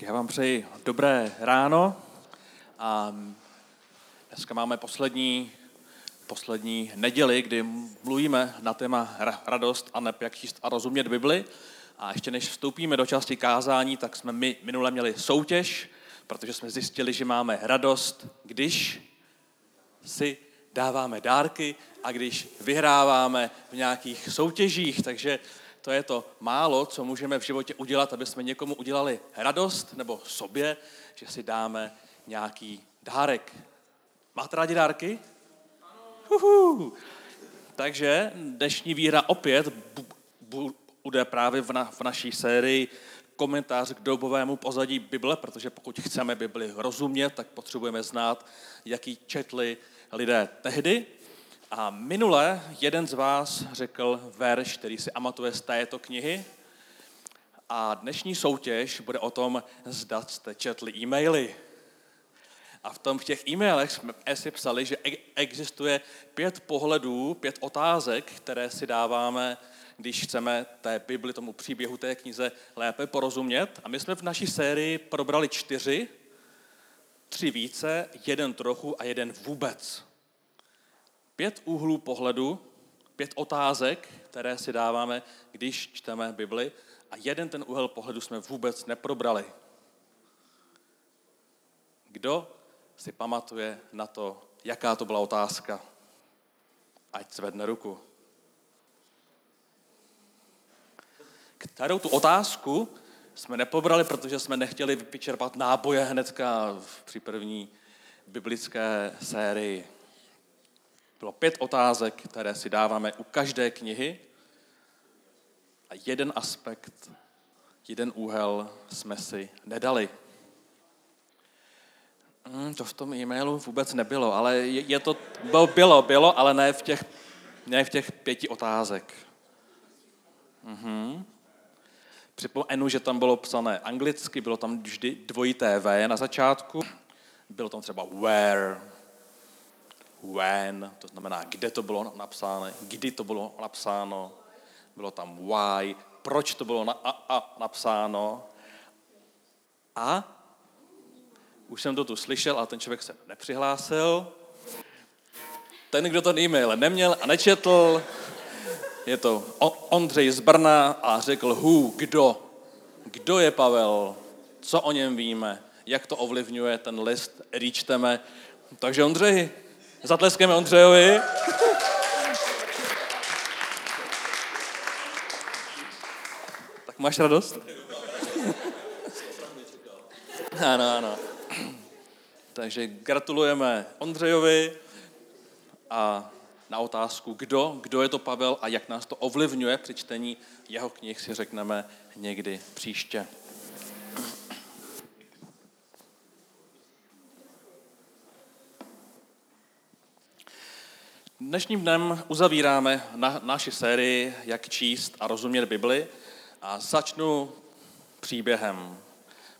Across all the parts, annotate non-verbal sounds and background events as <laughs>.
Tak já vám přeji dobré ráno a dneska máme poslední, poslední neděli, kdy mluvíme na téma radost a nep, jak číst a rozumět Bibli. A ještě než vstoupíme do části kázání, tak jsme my minule měli soutěž, protože jsme zjistili, že máme radost, když si dáváme dárky a když vyhráváme v nějakých soutěžích. Takže to je to málo, co můžeme v životě udělat, aby jsme někomu udělali radost nebo sobě, že si dáme nějaký dárek. Máte rádi dárky? Uhu. Takže dnešní výhra opět bude právě v, na, v naší sérii komentář k dobovému pozadí Bible, protože pokud chceme Bibli rozumět, tak potřebujeme znát, jaký četli lidé tehdy a minule jeden z vás řekl verš, který si amatuje z této knihy. A dnešní soutěž bude o tom, zda jste četli e-maily. A v tom v těch e-mailech jsme si psali, že e- existuje pět pohledů, pět otázek, které si dáváme, když chceme té Bibli, tomu příběhu té knize lépe porozumět. A my jsme v naší sérii probrali čtyři, tři více, jeden trochu a jeden vůbec pět úhlů pohledu, pět otázek, které si dáváme, když čteme Bibli, a jeden ten úhel pohledu jsme vůbec neprobrali. Kdo si pamatuje na to, jaká to byla otázka? Ať zvedne ruku. Kterou tu otázku jsme nepobrali, protože jsme nechtěli vyčerpat náboje hnedka při první biblické sérii. Bylo pět otázek, které si dáváme u každé knihy a jeden aspekt, jeden úhel jsme si nedali. Hmm, to v tom e-mailu vůbec nebylo, ale je, je to, bylo, bylo, ale ne v těch, ne v těch pěti otázek. Mhm. Připomenu, že tam bylo psané anglicky, bylo tam vždy dvojité V na začátku. Bylo tam třeba where, when, to znamená, kde to bylo napsáno, kdy to bylo napsáno, bylo tam why, proč to bylo na, a, a, napsáno. A už jsem to tu slyšel, ale ten člověk se nepřihlásil. Ten, kdo ten e-mail neměl a nečetl, je to Ondřej z Brna a řekl who, kdo. Kdo je Pavel? Co o něm víme? Jak to ovlivňuje ten list, který čteme? Takže Ondřej, Zatleskeme Ondřejovi. tak máš radost? ano, ano. Takže gratulujeme Ondřejovi a na otázku, kdo, kdo je to Pavel a jak nás to ovlivňuje při čtení jeho knih, si řekneme někdy příště. Dnešním dnem uzavíráme na, naši sérii, jak číst a rozumět Bibli a začnu příběhem.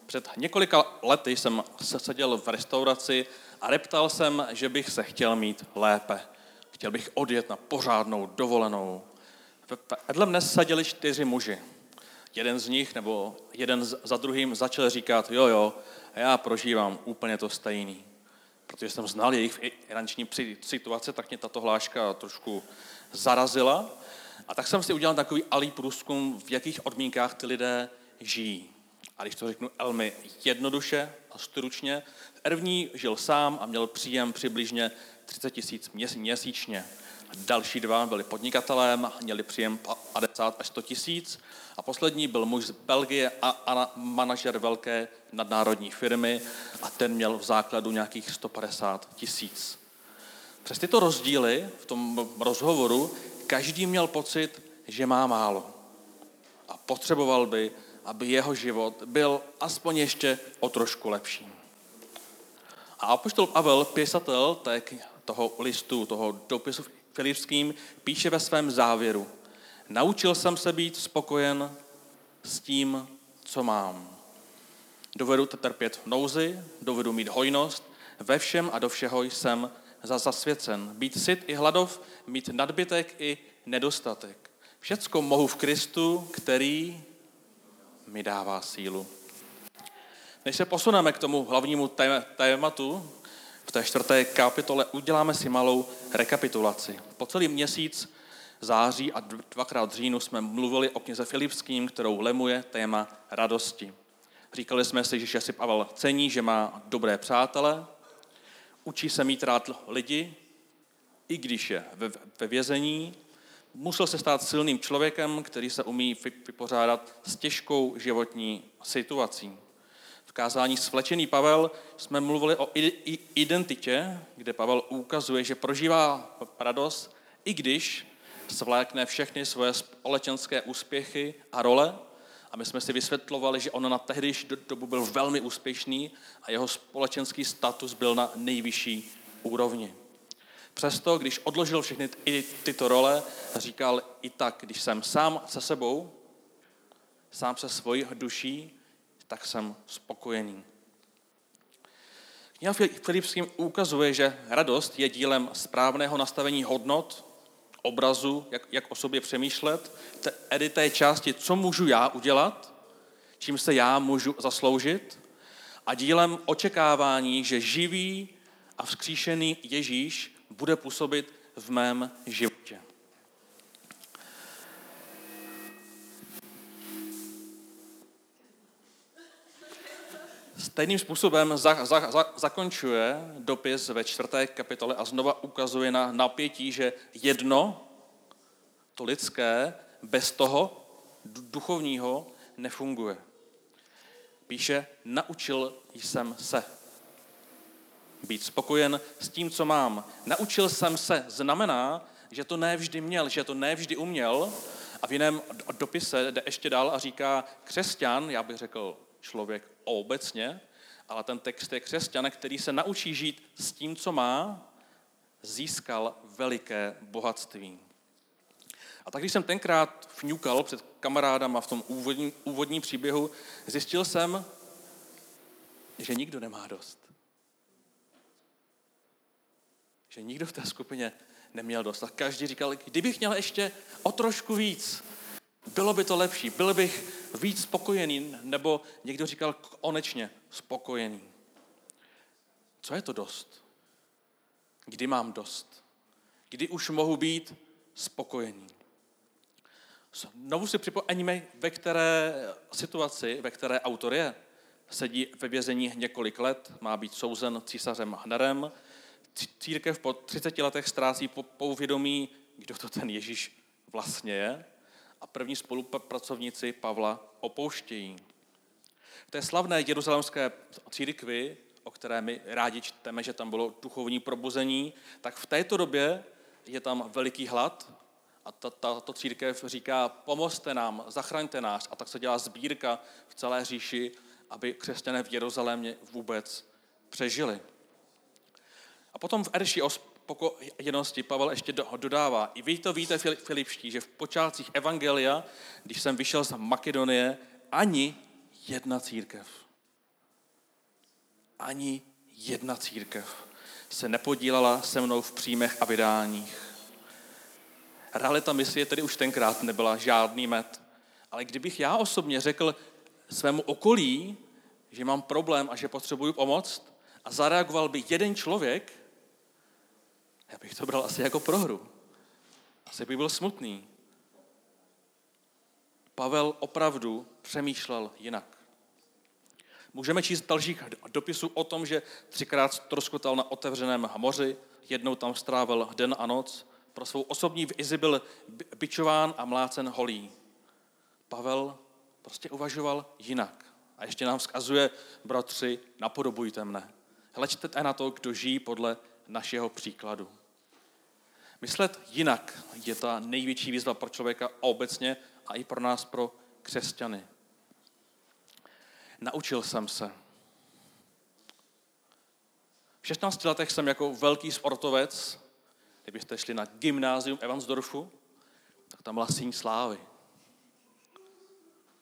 Před několika lety jsem se seděl v restauraci a reptal jsem, že bych se chtěl mít lépe. Chtěl bych odjet na pořádnou dovolenou. Vedle mne seděli čtyři muži. Jeden z nich, nebo jeden za druhým, začal říkat, jo, jo, já prožívám úplně to stejný protože jsem znal jejich finanční situace, tak mě tato hláška trošku zarazila. A tak jsem si udělal takový alý průzkum, v jakých odmínkách ty lidé žijí. A když to řeknu velmi jednoduše a stručně, Ervní žil sám a měl příjem přibližně 30 tisíc měsíčně. Další dva byli podnikatelem, měli příjem 50 až 100 tisíc. A poslední byl muž z Belgie a, a manažer velké nadnárodní firmy a ten měl v základu nějakých 150 tisíc. Přes tyto rozdíly v tom rozhovoru každý měl pocit, že má málo. A potřeboval by, aby jeho život byl aspoň ještě o trošku lepší. A apoštol Pavel, písatel toho listu, toho dopisu Filipským, píše ve svém závěru. Naučil jsem se být spokojen s tím, co mám. Dovedu trpět v nouzi, dovedu mít hojnost, ve všem a do všeho jsem za zasvěcen. Být syt i hladov, mít nadbytek i nedostatek. Všecko mohu v Kristu, který mi dává sílu. Než se posuneme k tomu hlavnímu tématu, v té čtvrté kapitole uděláme si malou rekapitulaci. Po celý měsíc září a dvakrát říjnu jsme mluvili o knize Filipským, kterou lemuje téma radosti. Říkali jsme si, že si Pavel cení, že má dobré přátele, učí se mít rád lidi, i když je ve, ve vězení, musel se stát silným člověkem, který se umí vypořádat s těžkou životní situací. V kázání Svlečený Pavel jsme mluvili o identitě, kde Pavel ukazuje, že prožívá radost, i když svlékne všechny svoje společenské úspěchy a role. A my jsme si vysvětlovali, že on na tehdejší dobu byl velmi úspěšný a jeho společenský status byl na nejvyšší úrovni. Přesto, když odložil všechny i tyto role, říkal i tak, když jsem sám se sebou, sám se svojí duší, tak jsem spokojený. Kniha Filipským ukazuje, že radost je dílem správného nastavení hodnot, obrazu, jak, jak o sobě přemýšlet, tedy té části, co můžu já udělat, čím se já můžu zasloužit, a dílem očekávání, že živý a vzkříšený Ježíš bude působit v mém životě. Stejným způsobem za, za, za, zakončuje dopis ve čtvrté kapitole a znova ukazuje na napětí, že jedno, to lidské, bez toho duchovního nefunguje. Píše, naučil jsem se být spokojen s tím, co mám. Naučil jsem se znamená, že to nevždy měl, že to nevždy uměl. A v jiném dopise jde ještě dál a říká, křesťan, já bych řekl člověk obecně, ale ten text je křesťan, který se naučí žít s tím, co má, získal veliké bohatství. A tak když jsem tenkrát vňukal před kamarádama v tom úvodním, úvodním příběhu, zjistil jsem, že nikdo nemá dost. Že nikdo v té skupině neměl dost. A každý říkal, kdybych měl ještě o trošku víc, bylo by to lepší, byl bych víc spokojený, nebo někdo říkal konečně spokojený. Co je to dost? Kdy mám dost? Kdy už mohu být spokojený? Znovu si připomeňme, ve které situaci, ve které autor je. Sedí ve vězení několik let, má být souzen císařem Hnerem. Církev po 30 letech ztrácí po uvědomí, kdo to ten Ježíš vlastně je a první spolupracovníci Pavla opouštějí. V té slavné jeruzalémské církvi, o které my rádi čteme, že tam bylo duchovní probuzení, tak v této době je tam veliký hlad a tato církev říká, pomozte nám, zachraňte nás. A tak se dělá sbírka v celé říši, aby křesťané v Jeruzalémě vůbec přežili. A potom v Erši spokojenosti Pavel ještě dodává, i vy to víte, Filipští, že v počátcích Evangelia, když jsem vyšel z Makedonie, ani jedna církev, ani jedna církev se nepodílala se mnou v příjmech a vydáních. Realita misie tedy už tenkrát nebyla žádný med. Ale kdybych já osobně řekl svému okolí, že mám problém a že potřebuju pomoc, a zareagoval by jeden člověk, já bych to bral asi jako prohru. Asi bych byl smutný. Pavel opravdu přemýšlel jinak. Můžeme číst dalších dopisů o tom, že třikrát troskotal na otevřeném moři, jednou tam strávil den a noc, pro svou osobní vizi byl bičován a mlácen holí. Pavel prostě uvažoval jinak. A ještě nám vzkazuje, bratři, napodobujte mne. Hleďte na to, kdo žijí podle našeho příkladu. Myslet jinak je ta největší výzva pro člověka obecně a i pro nás, pro křesťany. Naučil jsem se. V 16 letech jsem jako velký sportovec, kdybyste šli na gymnázium Evansdorfu, tak tam byla síň slávy.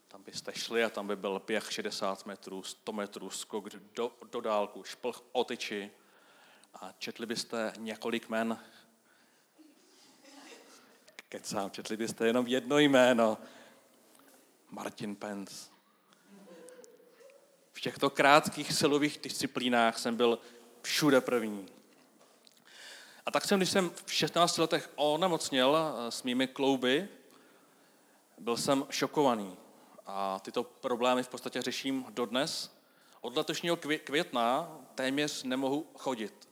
Tam byste šli a tam by byl běh 60 metrů, 100 metrů, skok do, do dálku, šplch o tyči a četli byste několik men Kecám, četli byste jenom jedno jméno. Martin Pence. V těchto krátkých silových disciplínách jsem byl všude první. A tak jsem, když jsem v 16 letech onemocněl eh, s mými klouby, byl jsem šokovaný. A tyto problémy v podstatě řeším dodnes. Od letošního května téměř nemohu chodit.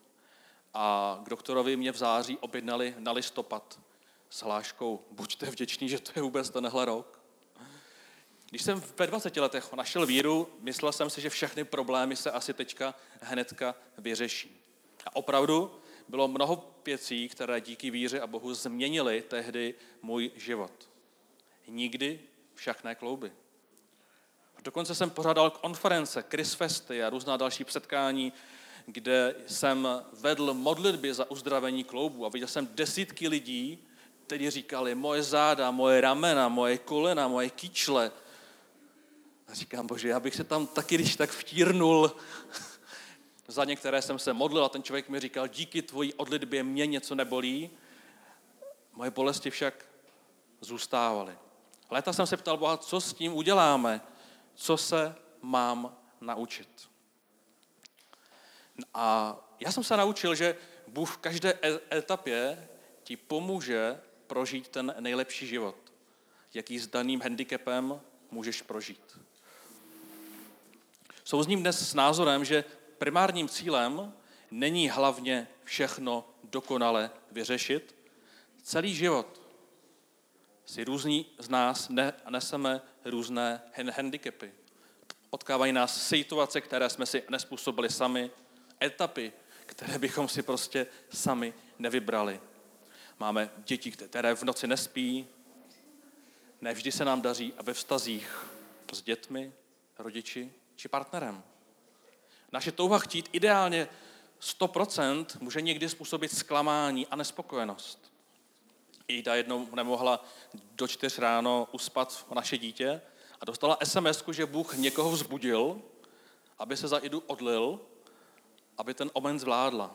A k doktorovi mě v září objednali na listopad s hláškou buďte vděční, že to je vůbec tenhle rok. Když jsem ve 20 letech našel víru, myslel jsem si, že všechny problémy se asi teďka hnedka vyřeší. A opravdu bylo mnoho věcí, které díky víře a Bohu změnily tehdy můj život. Nikdy však ne klouby. Dokonce jsem pořádal konference, Festy a různá další setkání, kde jsem vedl modlitby za uzdravení kloubů a viděl jsem desítky lidí, kteří říkali, moje záda, moje ramena, moje kolena, moje kyčle. A říkám, bože, já bych se tam taky když tak vtírnul. <laughs> za některé jsem se modlil a ten člověk mi říkal, díky tvojí odlitbě mě něco nebolí. Moje bolesti však zůstávaly. Léta jsem se ptal Boha, co s tím uděláme, co se mám naučit. A já jsem se naučil, že Bůh v každé e- etapě ti pomůže prožít ten nejlepší život, jaký s daným handicapem můžeš prožít. Souzním dnes s názorem, že primárním cílem není hlavně všechno dokonale vyřešit. Celý život si různí z nás neseme různé handicapy. Potkávají nás situace, které jsme si nespůsobili sami, etapy, které bychom si prostě sami nevybrali. Máme děti, které v noci nespí, nevždy se nám daří a ve vztazích s dětmi, rodiči či partnerem. Naše touha chtít ideálně 100% může někdy způsobit zklamání a nespokojenost. Ida jednou nemohla do čtyř ráno uspat naše dítě a dostala sms že Bůh někoho vzbudil, aby se za Idu odlil, aby ten omen zvládla.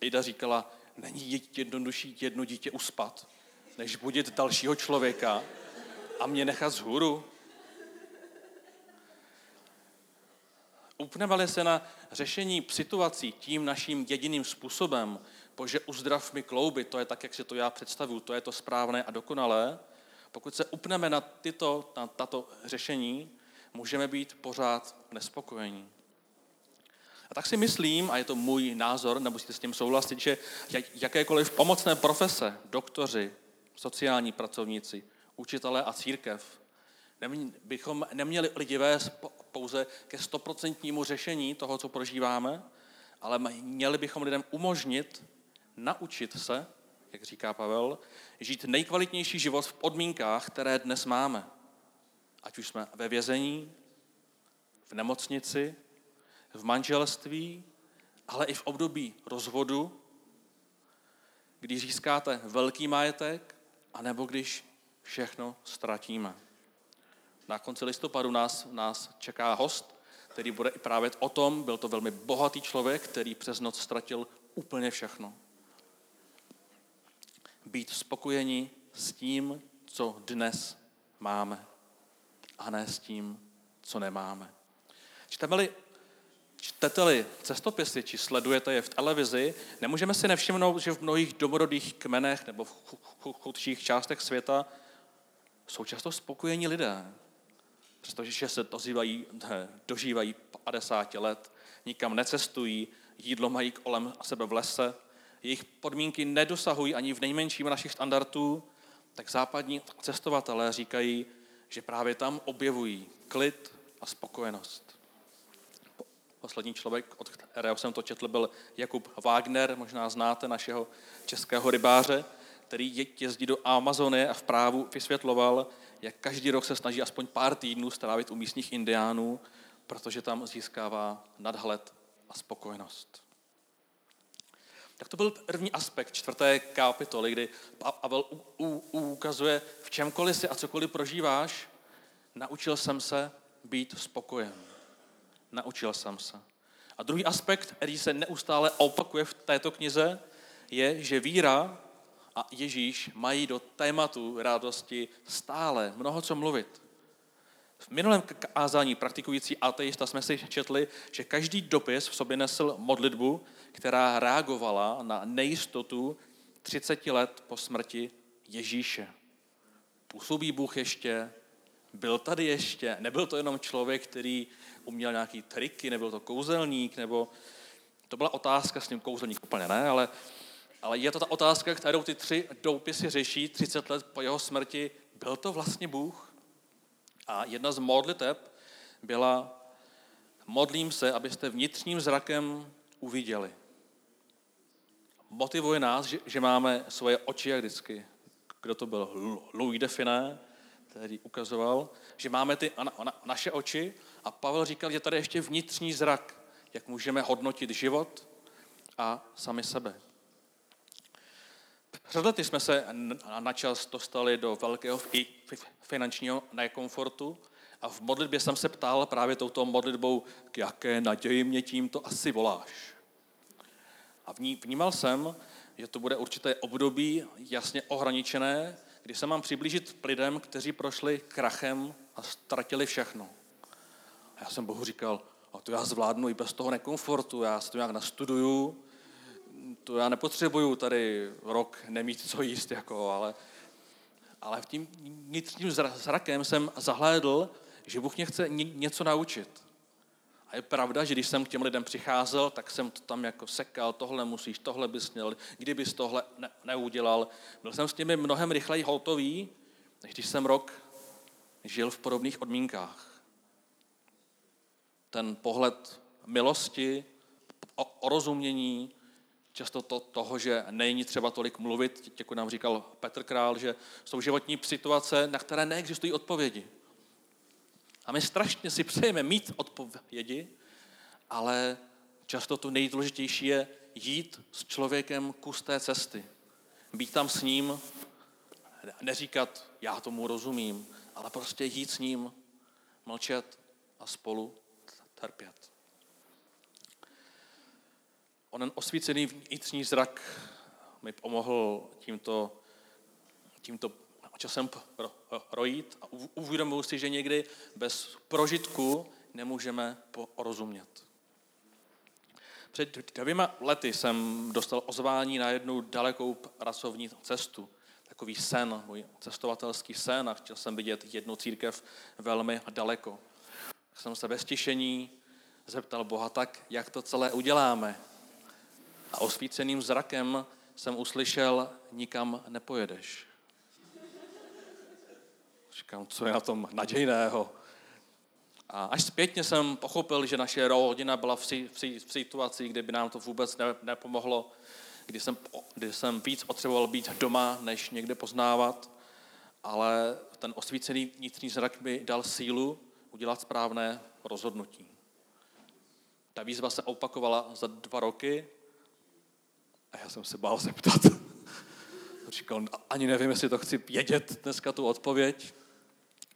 Ida říkala, není jednodušší jedno dítě uspat, než budit dalšího člověka a mě nechat z hůru. Upneme se na řešení situací tím naším jediným způsobem, bože uzdrav mi klouby, to je tak, jak si to já představuju, to je to správné a dokonalé, pokud se upneme na, tyto, na tato řešení, můžeme být pořád nespokojení. A tak si myslím, a je to můj názor, nemusíte s tím souhlasit, že jakékoliv pomocné profese, doktoři, sociální pracovníci, učitelé a církev, bychom neměli lidi vést pouze ke stoprocentnímu řešení toho, co prožíváme, ale měli bychom lidem umožnit naučit se, jak říká Pavel, žít nejkvalitnější život v podmínkách, které dnes máme. Ať už jsme ve vězení, v nemocnici, v manželství, ale i v období rozvodu, když získáte velký majetek, anebo když všechno ztratíme. Na konci listopadu nás, nás čeká host, který bude i právě o tom, byl to velmi bohatý člověk, který přes noc ztratil úplně všechno. Být spokojeni s tím, co dnes máme, a ne s tím, co nemáme. Čteme-li čtete-li cestopisy, či sledujete je v televizi, nemůžeme si nevšimnout, že v mnohých domorodých kmenech nebo v chudších částech světa jsou často spokojení lidé. Přestože se dozývají, dožívají 50 let, nikam necestují, jídlo mají kolem sebe v lese, jejich podmínky nedosahují ani v nejmenším našich standardů, tak západní cestovatelé říkají, že právě tam objevují klid a spokojenost. Poslední člověk, od kterého jsem to četl, byl Jakub Wagner, možná znáte našeho českého rybáře, který jezdí do Amazonie a v právu vysvětloval, jak každý rok se snaží aspoň pár týdnů strávit u místních indiánů, protože tam získává nadhled a spokojenost. Tak to byl první aspekt čtvrté kapitoly, kdy Pavel ukazuje, v čemkoliv si a cokoliv prožíváš, naučil jsem se být spokojen. Naučil jsem se. A druhý aspekt, který se neustále opakuje v této knize, je, že víra a Ježíš mají do tématu radosti stále mnoho co mluvit. V minulém kázání praktikující ateista jsme si četli, že každý dopis v sobě nesl modlitbu, která reagovala na nejistotu 30 let po smrti Ježíše. Působí Bůh ještě? Byl tady ještě? Nebyl to jenom člověk, který uměl nějaký triky, nebyl to kouzelník, nebo to byla otázka s tím kouzelník úplně ne, ale, ale je to ta otázka, kterou ty tři dopisy řeší 30 let po jeho smrti. Byl to vlastně Bůh? A jedna z modliteb byla modlím se, abyste vnitřním zrakem uviděli. Motivuje nás, že, že máme svoje oči, jak vždycky. Kdo to byl? Louis de Finé, který ukazoval, že máme ty na, na, naše oči a Pavel říkal, že tady ještě vnitřní zrak, jak můžeme hodnotit život a sami sebe. Před lety jsme se na čas dostali do velkého finančního nekomfortu a v modlitbě jsem se ptal právě touto modlitbou, k jaké naději mě tímto asi voláš. A vnímal jsem, že to bude určité období jasně ohraničené, kdy se mám přiblížit lidem, kteří prošli krachem a ztratili všechno. A já jsem Bohu říkal, a to já zvládnu i bez toho nekomfortu, já si to nějak nastuduju, to já nepotřebuju tady rok nemít co jíst, jako, ale, ale v tím vnitřním zrakem jsem zahlédl, že Bůh mě chce něco naučit. A je pravda, že když jsem k těm lidem přicházel, tak jsem to tam jako sekal, tohle musíš, tohle bys měl, kdybys tohle ne, neudělal. Byl jsem s těmi mnohem rychleji hotový, než když jsem rok žil v podobných odmínkách. Ten pohled milosti, o, rozumění, často to, toho, že není třeba tolik mluvit, jako nám říkal Petr Král, že jsou životní situace, na které neexistují odpovědi. A my strašně si přejeme mít odpovědi, ale často to nejdůležitější je jít s člověkem kus té cesty. Být tam s ním, neříkat, já tomu rozumím, ale prostě jít s ním, mlčet a spolu trpět. Onen osvícený vnitřní zrak mi pomohl tímto, tímto časem projít a uvědomuji si, že někdy bez prožitku nemůžeme porozumět. Před dvěma lety jsem dostal ozvání na jednu dalekou pracovní cestu. Takový sen, můj cestovatelský sen a chtěl jsem vidět jednu církev velmi daleko. Jsem se bez tišení zeptal Boha tak, jak to celé uděláme. A osvíceným zrakem jsem uslyšel, nikam nepojedeš. Říkám, co je na tom nadějného? A až zpětně jsem pochopil, že naše rodina byla v, v, v situaci, kde by nám to vůbec ne, nepomohlo, kdy jsem, kdy jsem víc potřeboval být doma, než někde poznávat, ale ten osvícený vnitřní zrak mi dal sílu udělat správné rozhodnutí. Ta výzva se opakovala za dva roky a já jsem se bál zeptat. <laughs> Říkal, ani nevím, jestli to chci vědět dneska tu odpověď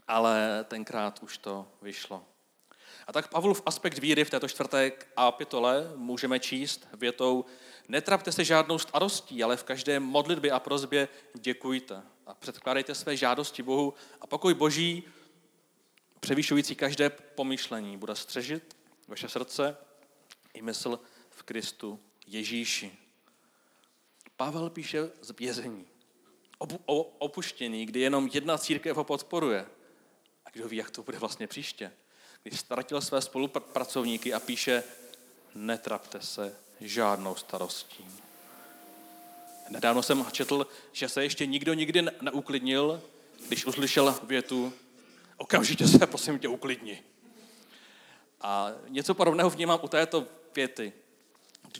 ale tenkrát už to vyšlo. A tak Pavlov aspekt víry v této čtvrté kapitole můžeme číst větou Netrapte se žádnou starostí, ale v každé modlitbě a prozbě děkujte a předkládejte své žádosti Bohu a pokoj Boží, převyšující každé pomyšlení, bude střežit vaše srdce i mysl v Kristu Ježíši. Pavel píše z vězení, opuštěný, kdy jenom jedna církev ho podporuje – kdo ví, jak to bude vlastně příště. Když ztratil své spolupracovníky a píše, netrapte se žádnou starostí. Nedávno jsem četl, že se ještě nikdo nikdy neuklidnil, když uslyšel větu, okamžitě se prosím tě uklidni. A něco podobného vnímám u této věty.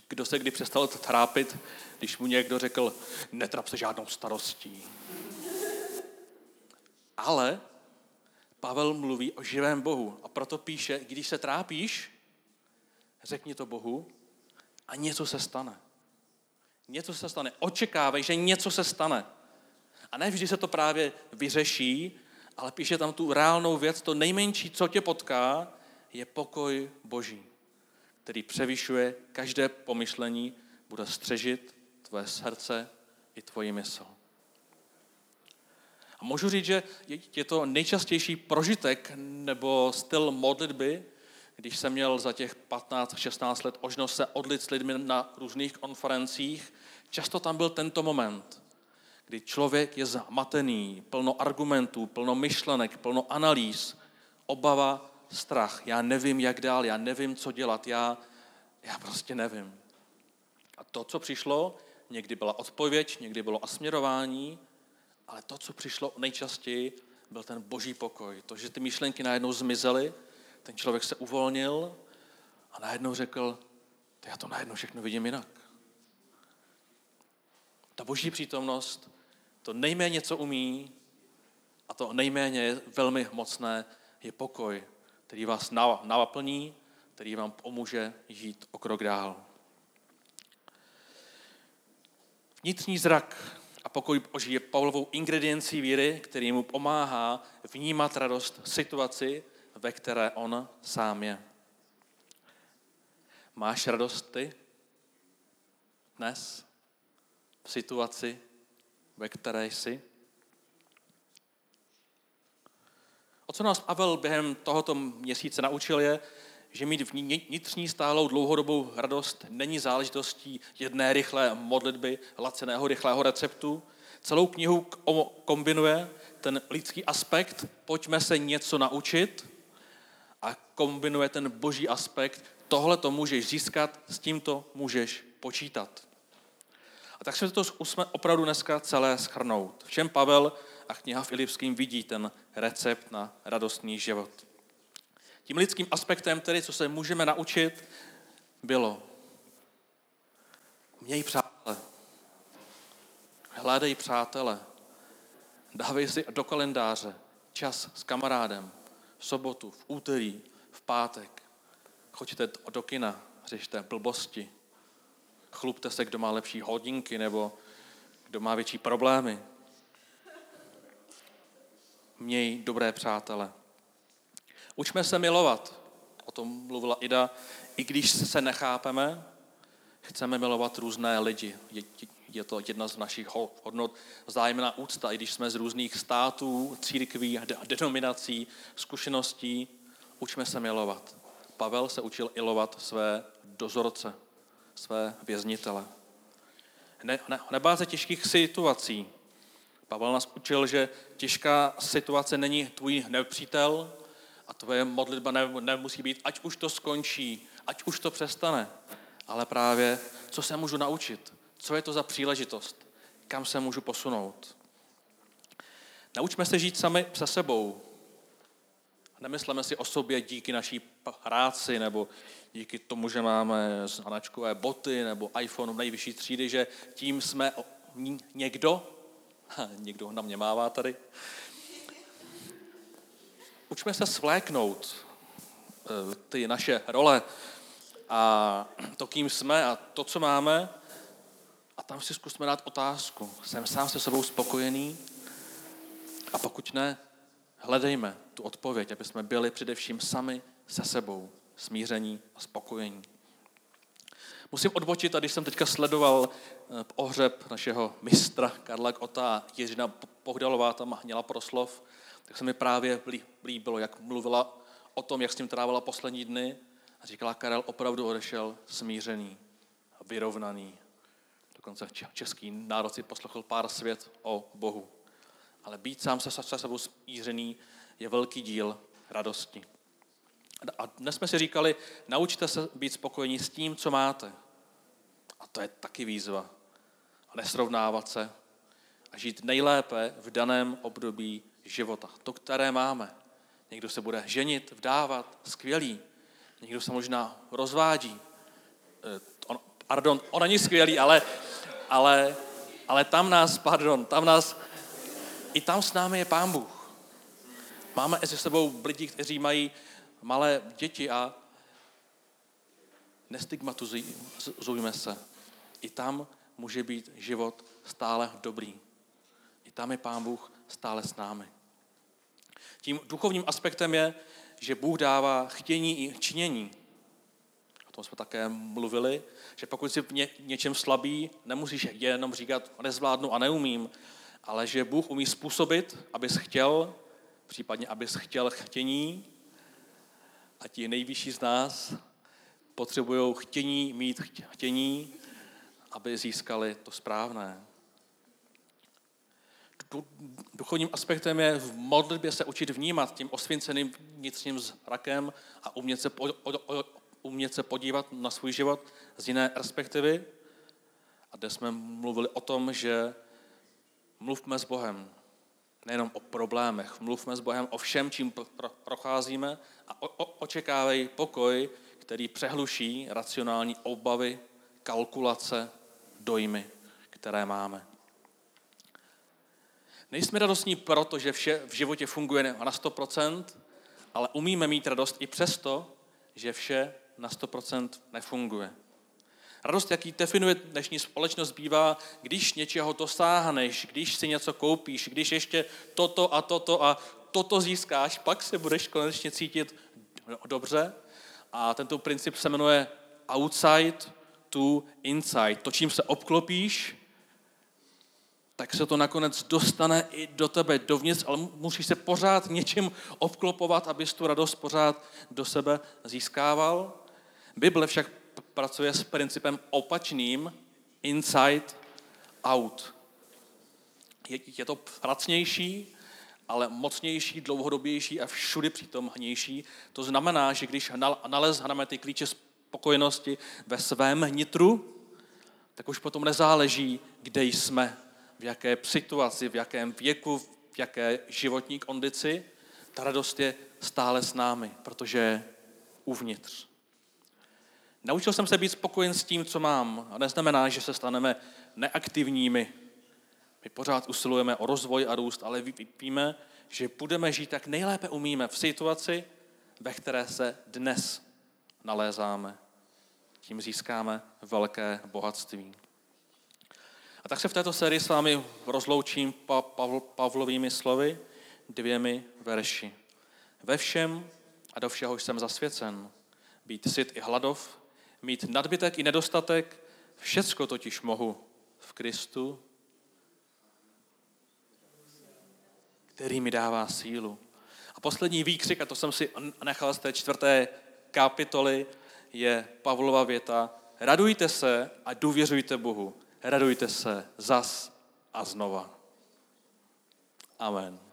Kdo se kdy přestal trápit, když mu někdo řekl, netrap se žádnou starostí. Ale Pavel mluví o živém Bohu a proto píše, když se trápíš, řekni to Bohu a něco se stane. Něco se stane. Očekávej, že něco se stane. A ne vždy se to právě vyřeší, ale píše tam tu reálnou věc, to nejmenší, co tě potká, je pokoj Boží, který převyšuje každé pomyšlení, bude střežit tvoje srdce i tvoji mysl. A můžu říct, že je to nejčastější prožitek nebo styl modlitby, když jsem měl za těch 15-16 let možnost se odlit s lidmi na různých konferencích, často tam byl tento moment, kdy člověk je zmatený, plno argumentů, plno myšlenek, plno analýz, obava, strach. Já nevím, jak dál, já nevím, co dělat, já, já prostě nevím. A to, co přišlo, někdy byla odpověď, někdy bylo asměrování, ale to, co přišlo nejčastěji, byl ten boží pokoj. To, že ty myšlenky najednou zmizely, ten člověk se uvolnil a najednou řekl, já to najednou všechno vidím jinak. Ta boží přítomnost, to nejméně, co umí, a to nejméně velmi mocné, je pokoj, který vás naplní, který vám pomůže žít o krok dál. Vnitřní zrak a pokoj Boží je Pavlovou ingrediencí víry, který mu pomáhá vnímat radost situaci, ve které on sám je. Máš radost ty dnes v situaci, ve které jsi? O co nás Pavel během tohoto měsíce naučil je, že mít vnitřní stálou dlouhodobou radost není záležitostí jedné rychlé modlitby, laceného rychlého receptu. Celou knihu kombinuje ten lidský aspekt, pojďme se něco naučit, a kombinuje ten boží aspekt, tohle to můžeš získat, s tímto můžeš počítat. A tak se to zkusme opravdu dneska celé schrnout. V čem Pavel a kniha v Ilipským vidí ten recept na radostný život. Tím lidským aspektem, tedy, co se můžeme naučit, bylo měj přátele. Hledej přátele. Dávej si do kalendáře čas s kamarádem. V sobotu, v úterý, v pátek. Choďte do kina, řešte blbosti. Chlupte se, kdo má lepší hodinky nebo kdo má větší problémy. Měj dobré přátele. Učme se milovat. O tom mluvila Ida. I když se nechápeme, chceme milovat různé lidi. Je, je to jedna z našich hodnot. Vzájemná úcta, i když jsme z různých států, církví, denominací, zkušeností, učme se milovat. Pavel se učil ilovat své dozorce, své věznitele. Ne, ne, nebát se těžkých situací. Pavel nás učil, že těžká situace není tvůj nepřítel, a tvoje modlitba nemusí být, ať už to skončí, ať už to přestane, ale právě, co se můžu naučit, co je to za příležitost, kam se můžu posunout. Naučme se žít sami se sebou. Nemysleme si o sobě díky naší práci nebo díky tomu, že máme značkové boty nebo iPhone v nejvyšší třídy, že tím jsme někdo, někdo na mě mává tady, Učme se svléknout eh, ty naše role a to, kým jsme a to, co máme. A tam si zkusme dát otázku. Jsem sám se sebou spokojený? A pokud ne, hledejme tu odpověď, aby jsme byli především sami se sebou, smíření a spokojení. Musím odbočit, a když jsem teďka sledoval eh, ohřeb našeho mistra Karla Kota, Jiřina Pohdalová tam měla proslov, tak se mi právě líbilo, jak mluvila o tom, jak s ním trávila poslední dny a říkala, Karel opravdu odešel smířený, vyrovnaný. Dokonce český národ si poslechl pár svět o Bohu. Ale být sám se, se sebou smířený je velký díl radosti. A dnes jsme si říkali, naučte se být spokojení s tím, co máte. A to je taky výzva. A nesrovnávat se a žít nejlépe v daném období života, to, které máme. Někdo se bude ženit, vdávat, skvělý. Někdo se možná rozvádí. Eh, on, pardon, on není skvělý, ale, ale, ale tam nás, pardon, tam nás, i tam s námi je Pán Bůh. Máme se sebou lidi, kteří mají malé děti a nestigmatizujme se. I tam může být život stále dobrý. I tam je Pán Bůh stále s námi. Tím duchovním aspektem je, že Bůh dává chtění i činění. O tom jsme také mluvili, že pokud jsi v ně, něčem slabý, nemusíš jenom říkat, nezvládnu a neumím, ale že Bůh umí způsobit, abys chtěl, případně abys chtěl chtění, a ti nejvyšší z nás potřebují chtění mít chtění, aby získali to správné. Duchovním aspektem je v modlitbě se učit vnímat tím osvěnceným vnitřním zrakem a umět se, po, umět se podívat na svůj život z jiné perspektivy. A dnes jsme mluvili o tom, že mluvme s Bohem. Nejenom o problémech, mluvme s Bohem o všem, čím procházíme a očekávej pokoj, který přehluší racionální obavy, kalkulace, dojmy, které máme. Nejsme radostní proto, že vše v životě funguje na 100%, ale umíme mít radost i přesto, že vše na 100% nefunguje. Radost, jaký definuje dnešní společnost, bývá, když něčeho dosáhneš, když si něco koupíš, když ještě toto a toto a toto získáš, pak se budeš konečně cítit dobře. A tento princip se jmenuje outside to inside. To, čím se obklopíš, tak se to nakonec dostane i do tebe, dovnitř, ale musíš se pořád něčím obklopovat, abys tu radost pořád do sebe získával. Bible však pracuje s principem opačným inside out. Je, je to pracnější, ale mocnější, dlouhodobější a všudy přítomnější. To znamená, že když nalezneme ty klíče spokojenosti ve svém nitru, tak už potom nezáleží, kde jsme, v jaké situaci, v jakém věku, v jaké životní kondici. Ta radost je stále s námi, protože je uvnitř. Naučil jsem se být spokojen s tím, co mám. A neznamená, že se staneme neaktivními. My pořád usilujeme o rozvoj a růst, ale víme, že budeme žít tak nejlépe umíme v situaci, ve které se dnes nalézáme. Tím získáme velké bohatství. A tak se v této sérii s vámi rozloučím Pavlovými slovy dvěmi verši. Ve všem a do všeho jsem zasvěcen. Být syt i hladov, mít nadbytek i nedostatek, všecko totiž mohu v Kristu, který mi dává sílu. A poslední výkřik, a to jsem si nechal z té čtvrté kapitoly, je Pavlova věta, radujte se a důvěřujte Bohu. Radujte se zas a znova. Amen.